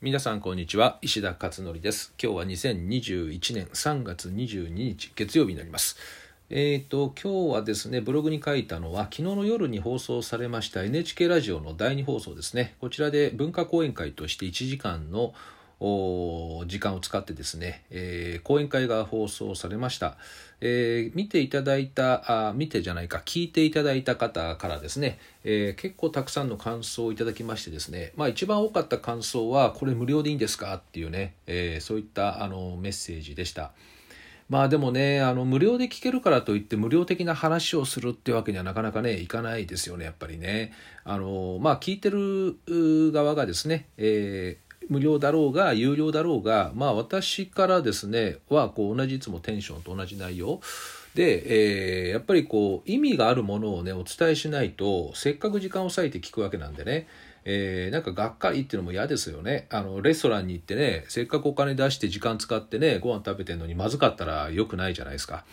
皆さんこんにちは。石田勝則です。今日は2021年3月22日月曜日になります。えーと今日はですねブログに書いたのは昨日の夜に放送されました NHK ラジオの第2放送ですね。こちらで文化講演会として1時間の時間を使ってですね、えー、講演会が放送されました、えー、見ていただいたあ見てじゃないか聞いていただいた方からですね、えー、結構たくさんの感想をいただきましてですねまあ一番多かった感想はこれ無料でいいんですかっていうね、えそういったあのメッセージでした。まあでもねあの無料で聞けるからといって無料的な話をするってわけにはなかなかねいかないですよねやっぱりね。あのまあ聞いてる側がですね、えー無料だろうが有料だろうがまあ私からですねはこう同じいつもテンションと同じ内容。で、えー、やっぱりこう意味があるものをねお伝えしないとせっかく時間を割いて聞くわけなんでねえー、なんかがっかりっていうのも嫌ですよね。あのレストランに行ってねせっかくお金出して時間使ってねご飯食べてるのにまずかったら良くないじゃないですか。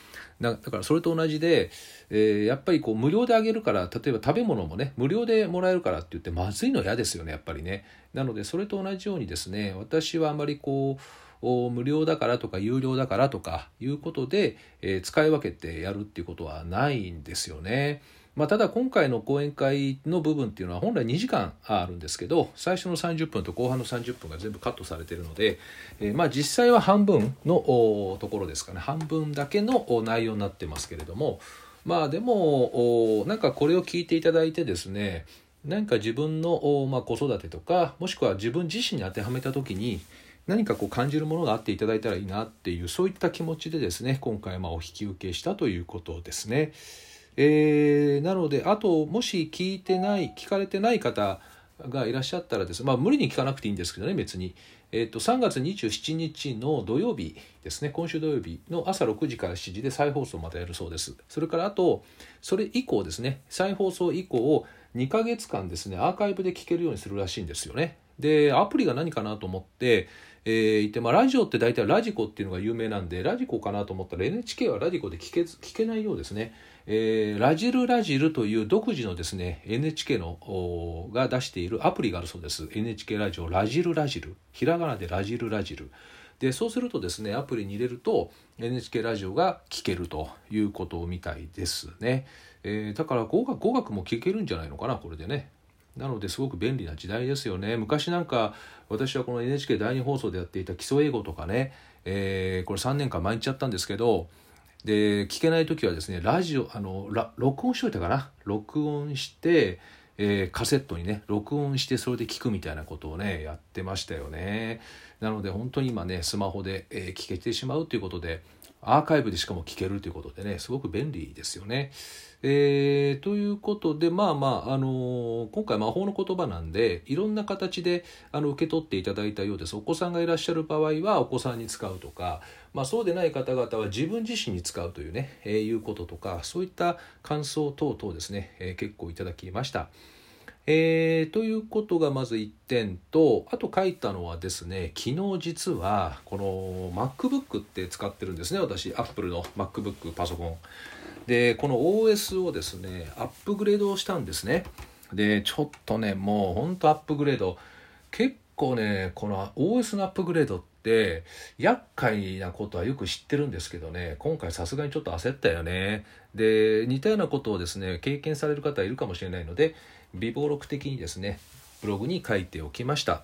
だからそれと同じで、えー、やっぱりこう無料であげるから例えば食べ物もね無料でもらえるからって言ってまずいの嫌ですよねやっぱりね。なのでそれと同じようにですね私はあまりこう無料だからとか有料だからとかいうことで、えー、使い分けてやるっていうことはないんですよね。まあ、ただ今回の講演会の部分っていうのは本来2時間あるんですけど最初の30分と後半の30分が全部カットされているので、えー、まあ実際は半分のところですかね半分だけの内容になってますけれどもまあでもなんかこれを聞いていただいてですね何か自分の、まあ、子育てとかもしくは自分自身に当てはめた時に何かこう感じるものがあっていただいたらいいなっていうそういった気持ちでですね今回まお引き受けしたということですね。えー、なのであともし聞いてない聞かれてない方がいらっしゃったらですまあ無理に聞かなくていいんですけどね別に、えーと、3月27日の土曜日ですね今週土曜日の朝6時から7時で再放送またやるそうです。それからあとそれ以降ですね再放送以降を2ヶ月間ですねアーカイブで聞けるようにするらしいんですよね。でアプリが何かなと思ってえー、いて、まあ、ラジオって大体ラジコっていうのが有名なんでラジコかなと思ったら NHK はラジコで聞け聞けないようですね。えー、ラジルラジルという独自のですね NHK のが出しているアプリがあるそうです。NHK ラジオラジルラジル。ひらがなでラジルラジル。でそうするとですねアプリに入れると NHK ラジオが聞けるということみたいですね、えー、だから語学語学も聞けるんじゃないのかなこれでね。なのですごく便利な時代ですよね。昔なんか私はこの NHK 第2放送でやっていた基礎英語とかね、えー、これ3年間毎日やったんですけどで聞けない時はですねラジオあの録音しといたかな？録音して、えー、カセットにね録音してそれで聞くみたいなことをねやってましたよね。なので本当に今ねスマホで、えー、聞けてしまうということでアーカイブでしかも聞けるということでねすごく便利ですよね。えー、ということでまあまあ、あのー、今回魔法の言葉なんでいろんな形であの受け取っていただいたようですお子さんがいらっしゃる場合はお子さんに使うとか、まあ、そうでない方々は自分自身に使うというね、えー、いうこととかそういった感想等々ですね、えー、結構いただきました。えー、ということがまず1点とあと書いたのはですね昨日実はこの MacBook って使ってるんですね私 Apple の MacBook パソコン。でこの OS をですねアップグレードをしたんですね。でちょっとねもうほんとアップグレード。結構ねこの OS のアップグレードって厄介なことはよく知ってるんですけどね今回さすがにちょっと焦ったよね。で似たようなことをですね経験される方いるかもしれないので微暴録的にですねブログに書いておきました。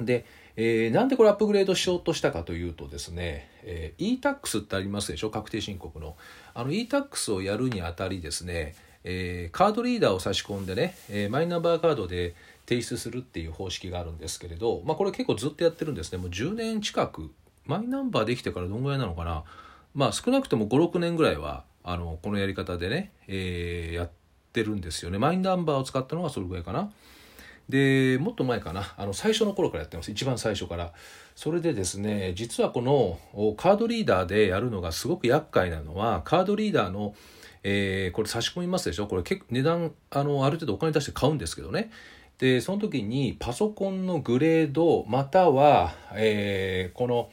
で、えー、なんでこれアップグレードしようとしたかというとですね、えー、e-tax ってありますでしょ？確定申告の。あの e-tax をやるにあたりですね、えー、カードリーダーを差し込んでね、えー、マイナンバーカードで提出するっていう方式があるんですけれど、まあ、これ結構ずっとやってるんですね。もう10年近く。マイナンバーできてからどんぐらいなのかな？まあ少なくとも56年ぐらいはあのこのやり方でね、えー、やってるんですよね。マイナンバーを使ったのがそれぐらいかな。でもっと前かな。あの最初の頃からやってます。一番最初から。それでですね実はこのカードリーダーでやるのがすごく厄介なのはカードリーダーのえー、これ差し込みますでしょ？これ結構値段あのある程度お金出して買うんですけどね。でその時にパソコンのグレードまたは、えー、この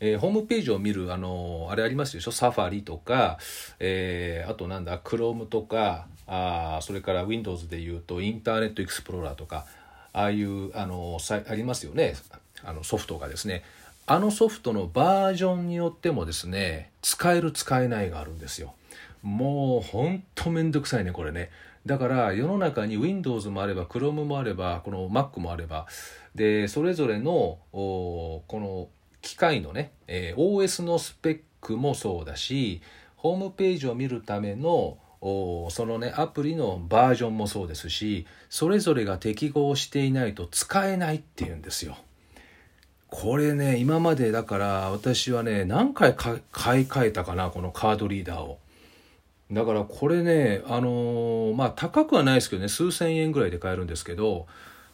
えー、ホームページを見る、あのー、あれありますでしょ？サファリとか、えー、あとなんだ、クロームとか、あそれから Windows でいうとインターネットエクスプローラーとか、ああいうあのありますよね？あのソフトがですね。あのソフトのバージョンによってもですね使える使えないがあるんですよ。もうほんとめんどくさいねこれね。だから世の中に Windows もあれば Chrome もあればこの Mac もあればでそれぞれのこの機械のね、え、OS のスペックもそうだしホームページを見るためのそのねアプリのバージョンもそうですしそれぞれが適合していないと使えないっていうんですよ。これね今までだから私はね何回買い替えたかなこのカードリーダーを。だからこれねあのー、まあ高くはないですけどね数千円ぐらいで買えるんですけど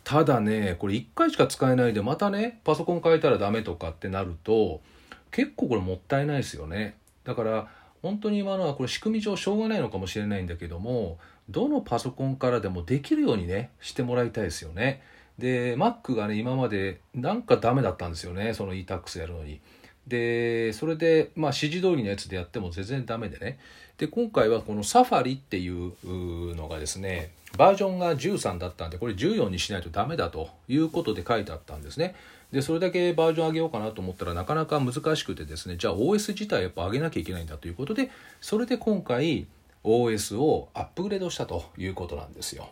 ただねこれ1回しか使えないでまたねパソコン変えたらダメとかってなると結構これもったいないですよね。だから本当に今のはこれ仕組み上しょうがないのかもしれないんだけどもどのパソコンからでもできるようにねしてもらいたいですよね。で Mac がね今までなんかダメだったんですよねその e-tax やるのに。でそれでまあ指示通りのやつでやっても全然ダメでねで今回はこのサファリっていうのがですねバージョンが13だったんでこれ14にしないとダメだということで書いてあったんですね。でそれだけバージョン上げようかなと思ったらなかなか難しくてですねじゃあ OS 自体やっぱ上げなきゃいけないんだということでそれで今回 OS をアップグレードしたということなんですよ。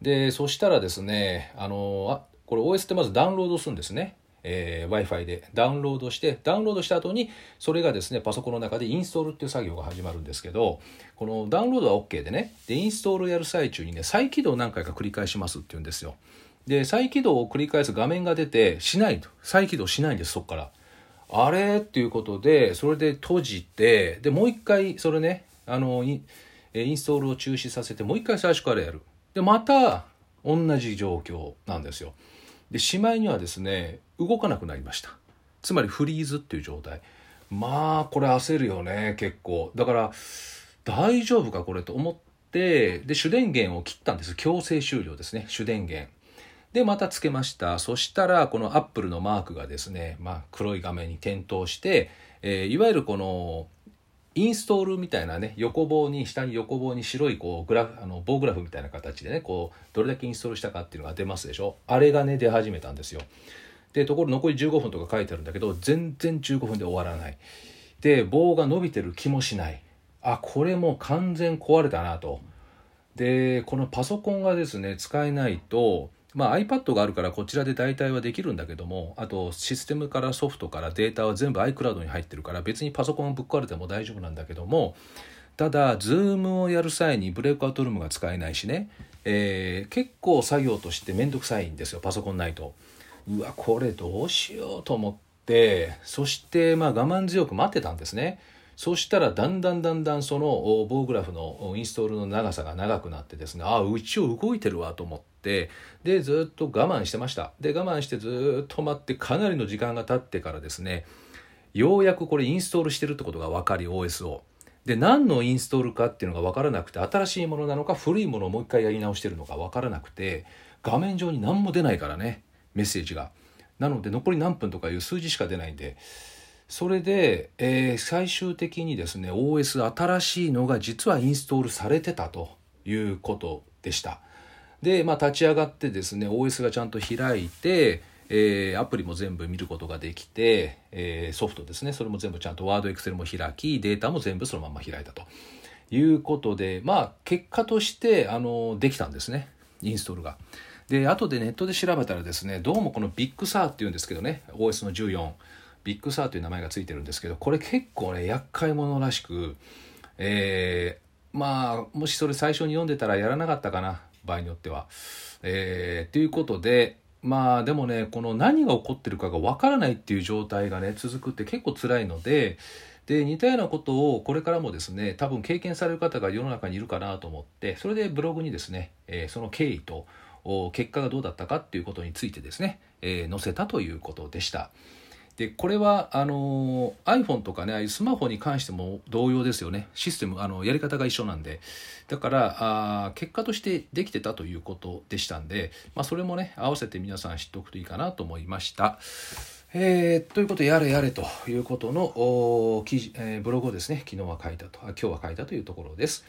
でそしたらですねあのあこれ OS ってまずダウンロードするんですね。えー、Wi-Fi でダウンロードしてダウンロードした後にそれがですねパソコンの中でインストールっていう作業が始まるんですけどこのダウンロードは OK でねでインストールやる最中にね再起動何回か繰り返しますって言うんですよ。で再起動を繰り返す画面が出てしないと。再起動しないんですそこから。あれっていうことでそれで閉じてでもう一回それねあのインストールを中止させてもう一回最初からやる。でまた同じ状況なんですよ。でしまいにはですね動かなくなりました。つまりフリーズっていう状態。まあこれ焦るよね結構。だから大丈夫かこれと思ってで主電源を切ったんです。強制終了ですね主電源。でまたつけました。そしたらこのアップルのマークがですね、まあ、黒い画面に点灯して、えー、いわゆるこのインストールみたいなね横棒に下に横棒に白いこうグラフあの棒グラフみたいな形でねこうどれだけインストールしたかっていうのが出ますでしょ？あれがね出始めたんですよ。でところ残り15分とか書いてあるんだけど全然15分で終わらない。で棒が伸びてる気もしない。あこれもう完全壊れたなと。でこのパソコンがですね使えないとまあ、iPad があるからこちらで代替はできるんだけどもあとシステムからソフトからデータは全部 iCloud に入ってるから別にパソコンぶっ壊れても大丈夫なんだけどもただ Zoom をやる際にブレイクアウトルームが使えないしね、えー、結構作業として面倒くさいんですよパソコンないと。うわこれどうしようと思って。そしてまあ我慢強く待ってたんですね。そしたらだんだんだんだんその棒グラフのインストールの長さが長くなってですねああ一応動いてるわと思ってでずっと我慢してました。で我慢してずっと待ってかなりの時間が経ってからですねようやくこれインストールしてるってことが分かり OS を。で何のインストールかっていうのが分からなくて新しいものなのか古いものをもう一回やり直してるのか分からなくて画面上に何も出ないからねメッセージが。なので残り何分とかいう数字しか出ないんでそれで、えー、最終的にですね OS 新しいのが実はインストールされてたということでしたで、まあ、立ち上がってですね OS がちゃんと開いて、えー、アプリも全部見ることができて、えー、ソフトですねそれも全部ちゃんとワードエクセルも開きデータも全部そのまま開いたということでまあ結果としてあのできたんですねインストールが。で後でネットで調べたらですねどうもこの Big Sur っていうんですけどね OS の14 Big Sur という名前が付いてるんですけどこれ結構ね厄介者らしく、えー、まあもしそれ最初に読んでたらやらなかったかな場合によっては。えー、ということでまあでもねこの何が起こってるかがわからないっていう状態がね続くって結構辛いのでで似たようなことをこれからもですね多分経験される方が世の中にいるかなと思ってそれでブログにですね、えー、その経緯と結果がどうだったかっていうことについてですね、えー、載せたということでした。でこれはあの iPhone とかねスマホに関しても同様ですよねシステムあのやり方が一緒なんでだからあ結果としてできてたということでしたんで、まあ、それもね合わせて皆さん知っておくといいかなと思いました。えー、ということでやれやれということの記事、えー、ブログをですね昨日は書いたと今日は書いたというところです。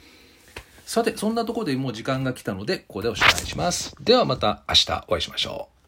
さて、そんなところでもう時間が来たので、ここでおしまいします。ではまた明日お会いしましょう。